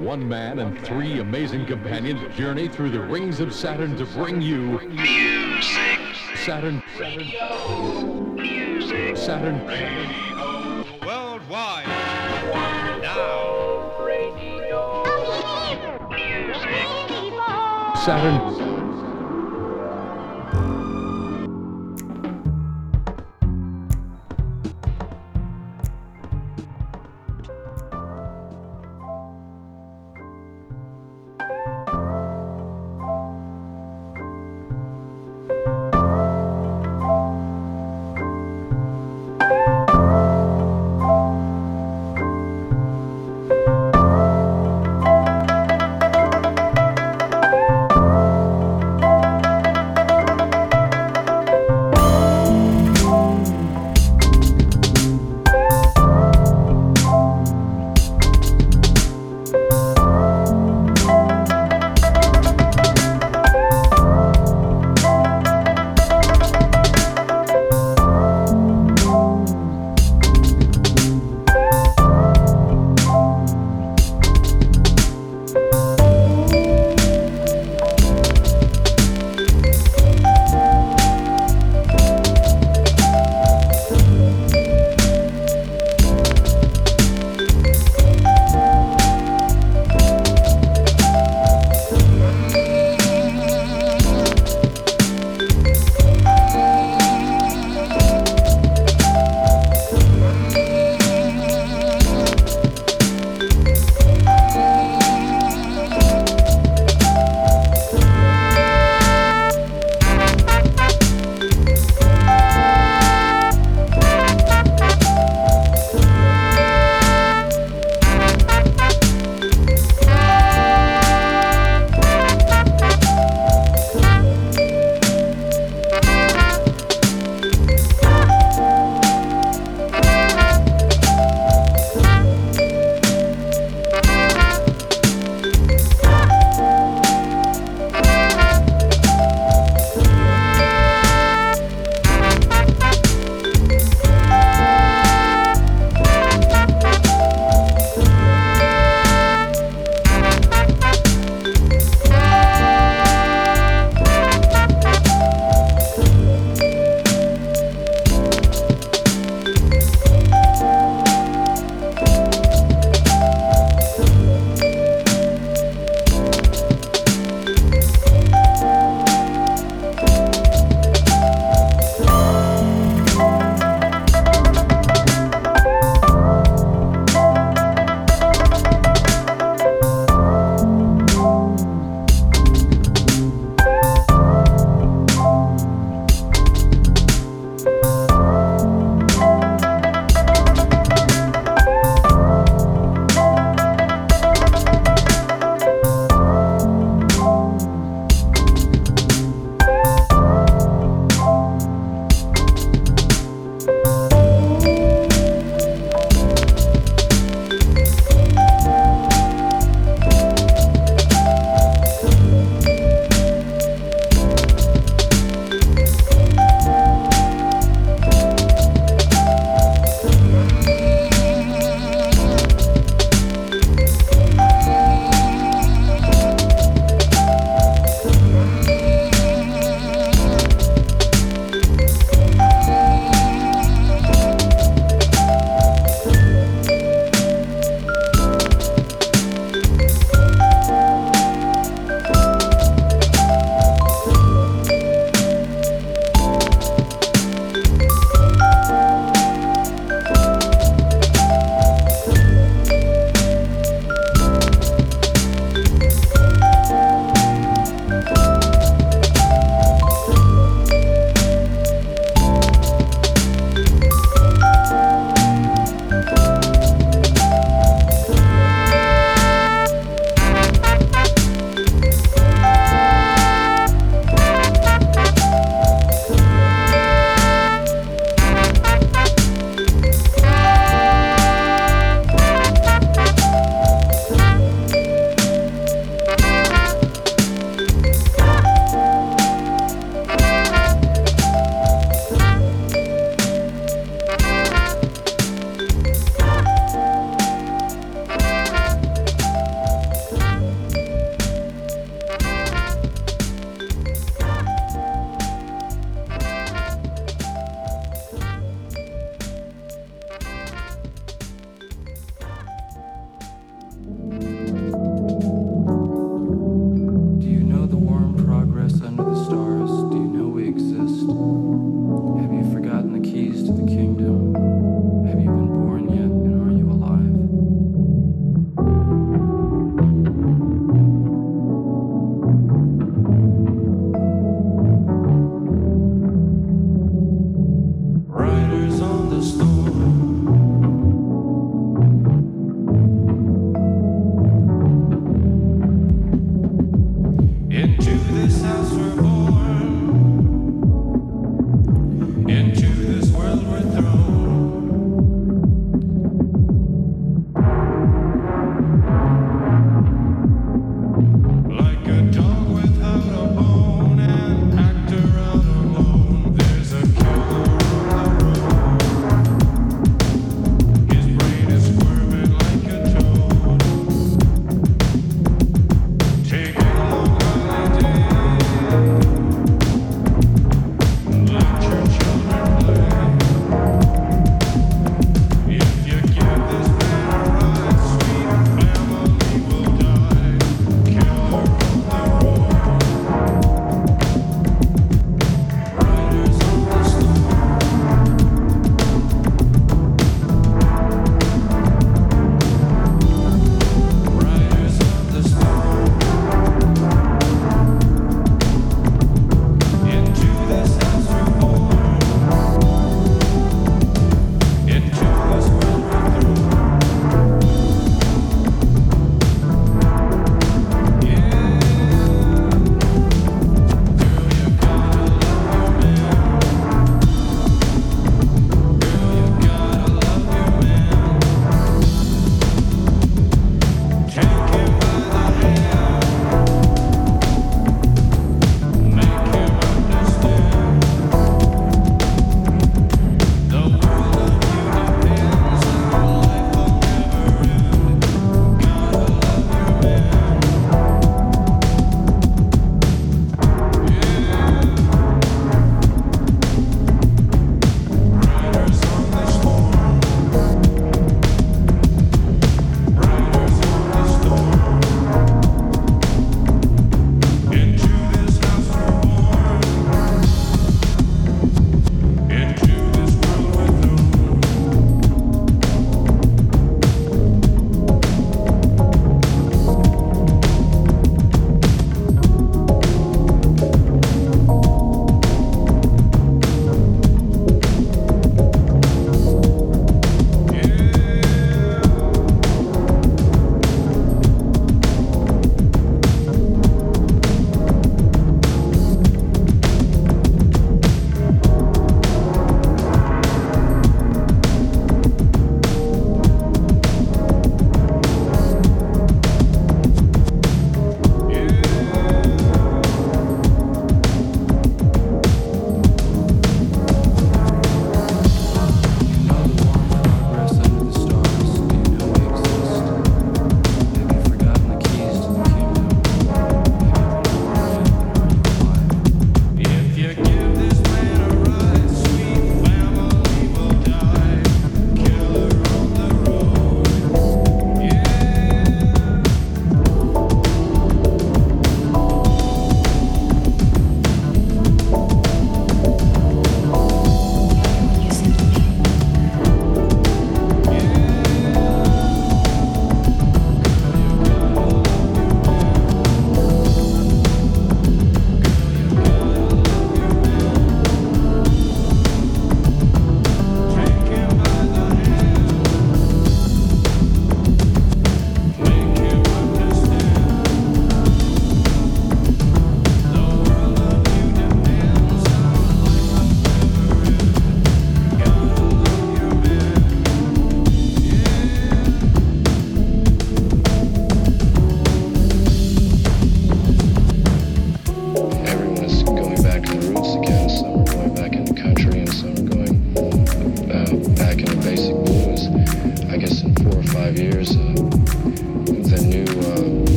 One man and three amazing companions journey through the rings of Saturn to bring you Music. Saturn. Music. Saturn. Worldwide. Now. Saturn.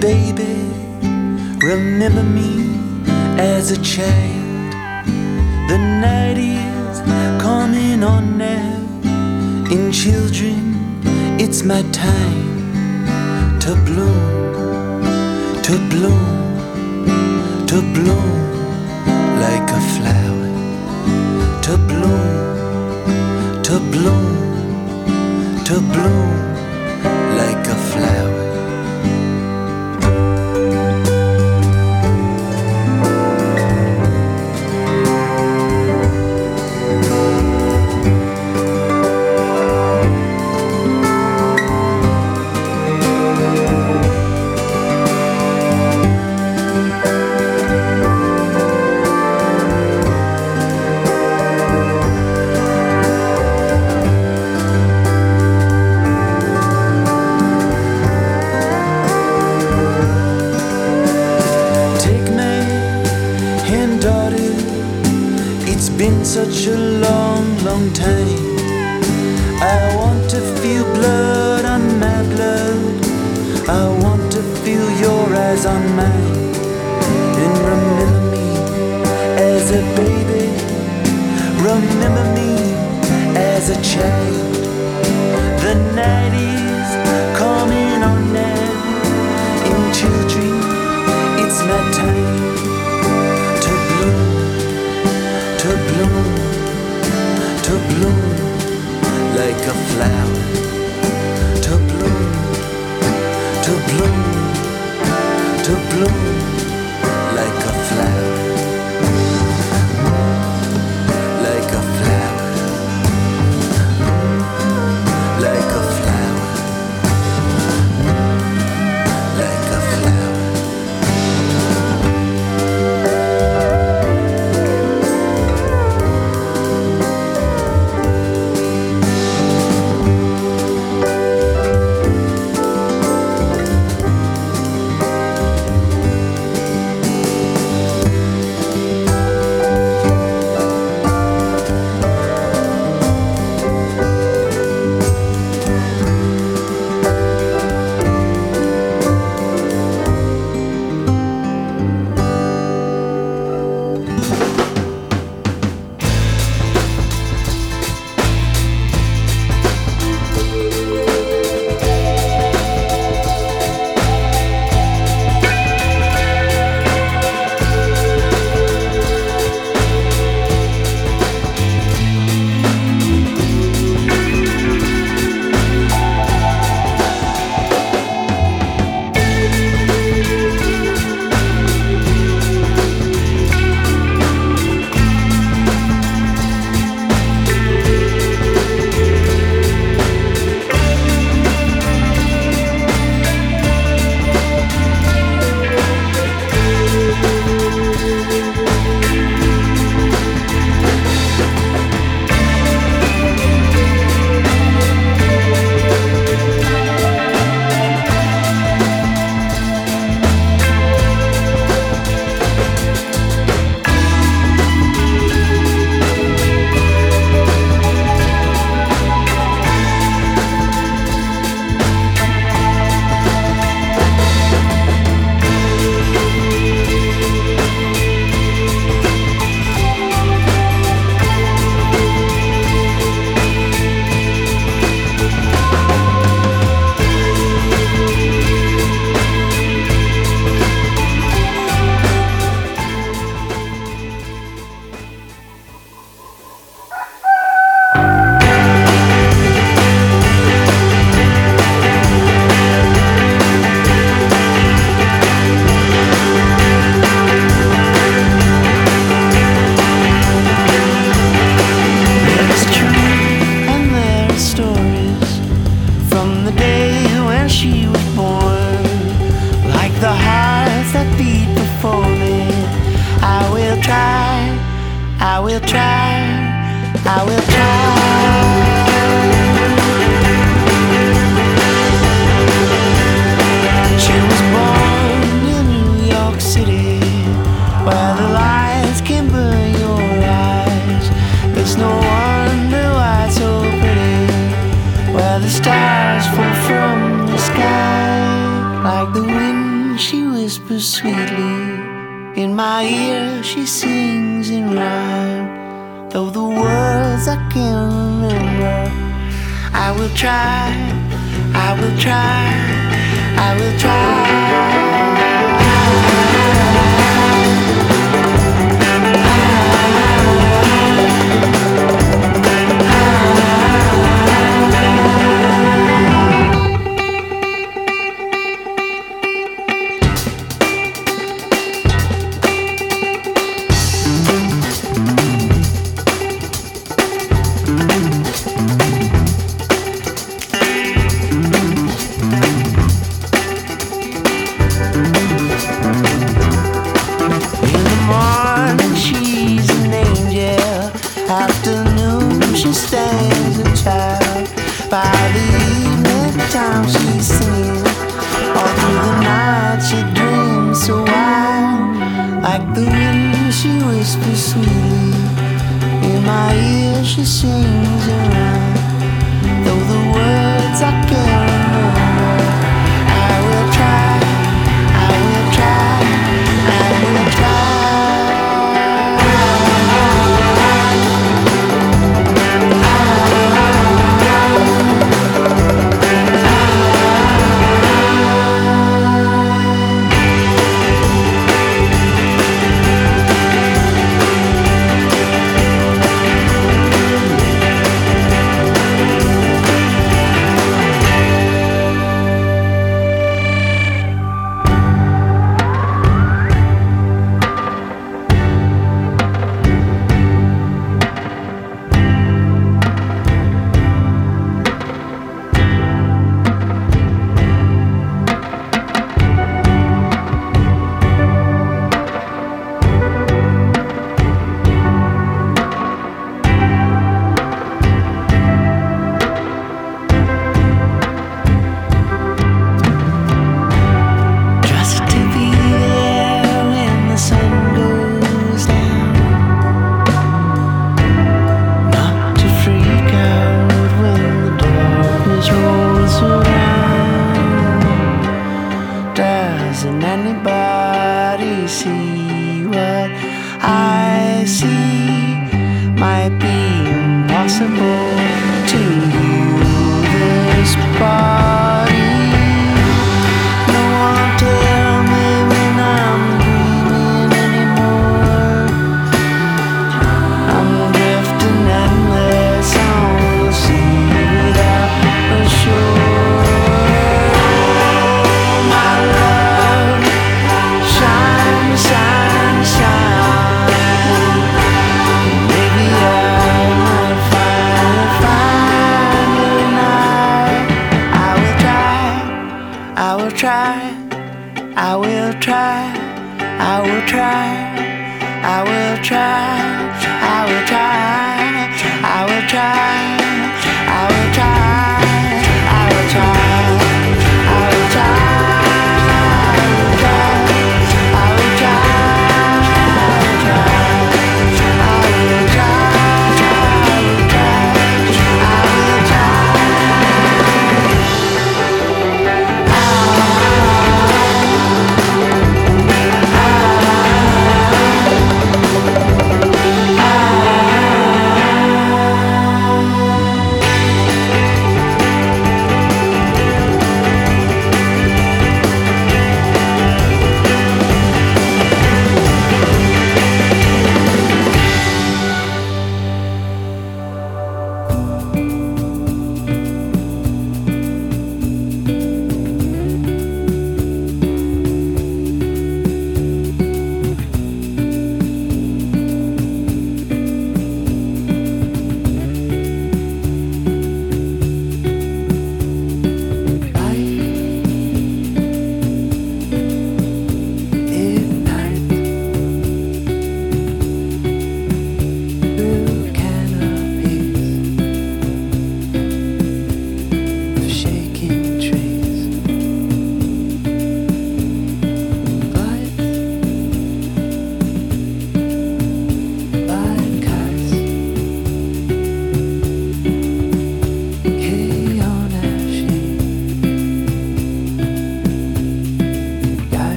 baby, remember me as a child. The night is coming on now. In children, it's my time to bloom, to bloom, to bloom like a flower, to bloom, to bloom, to bloom.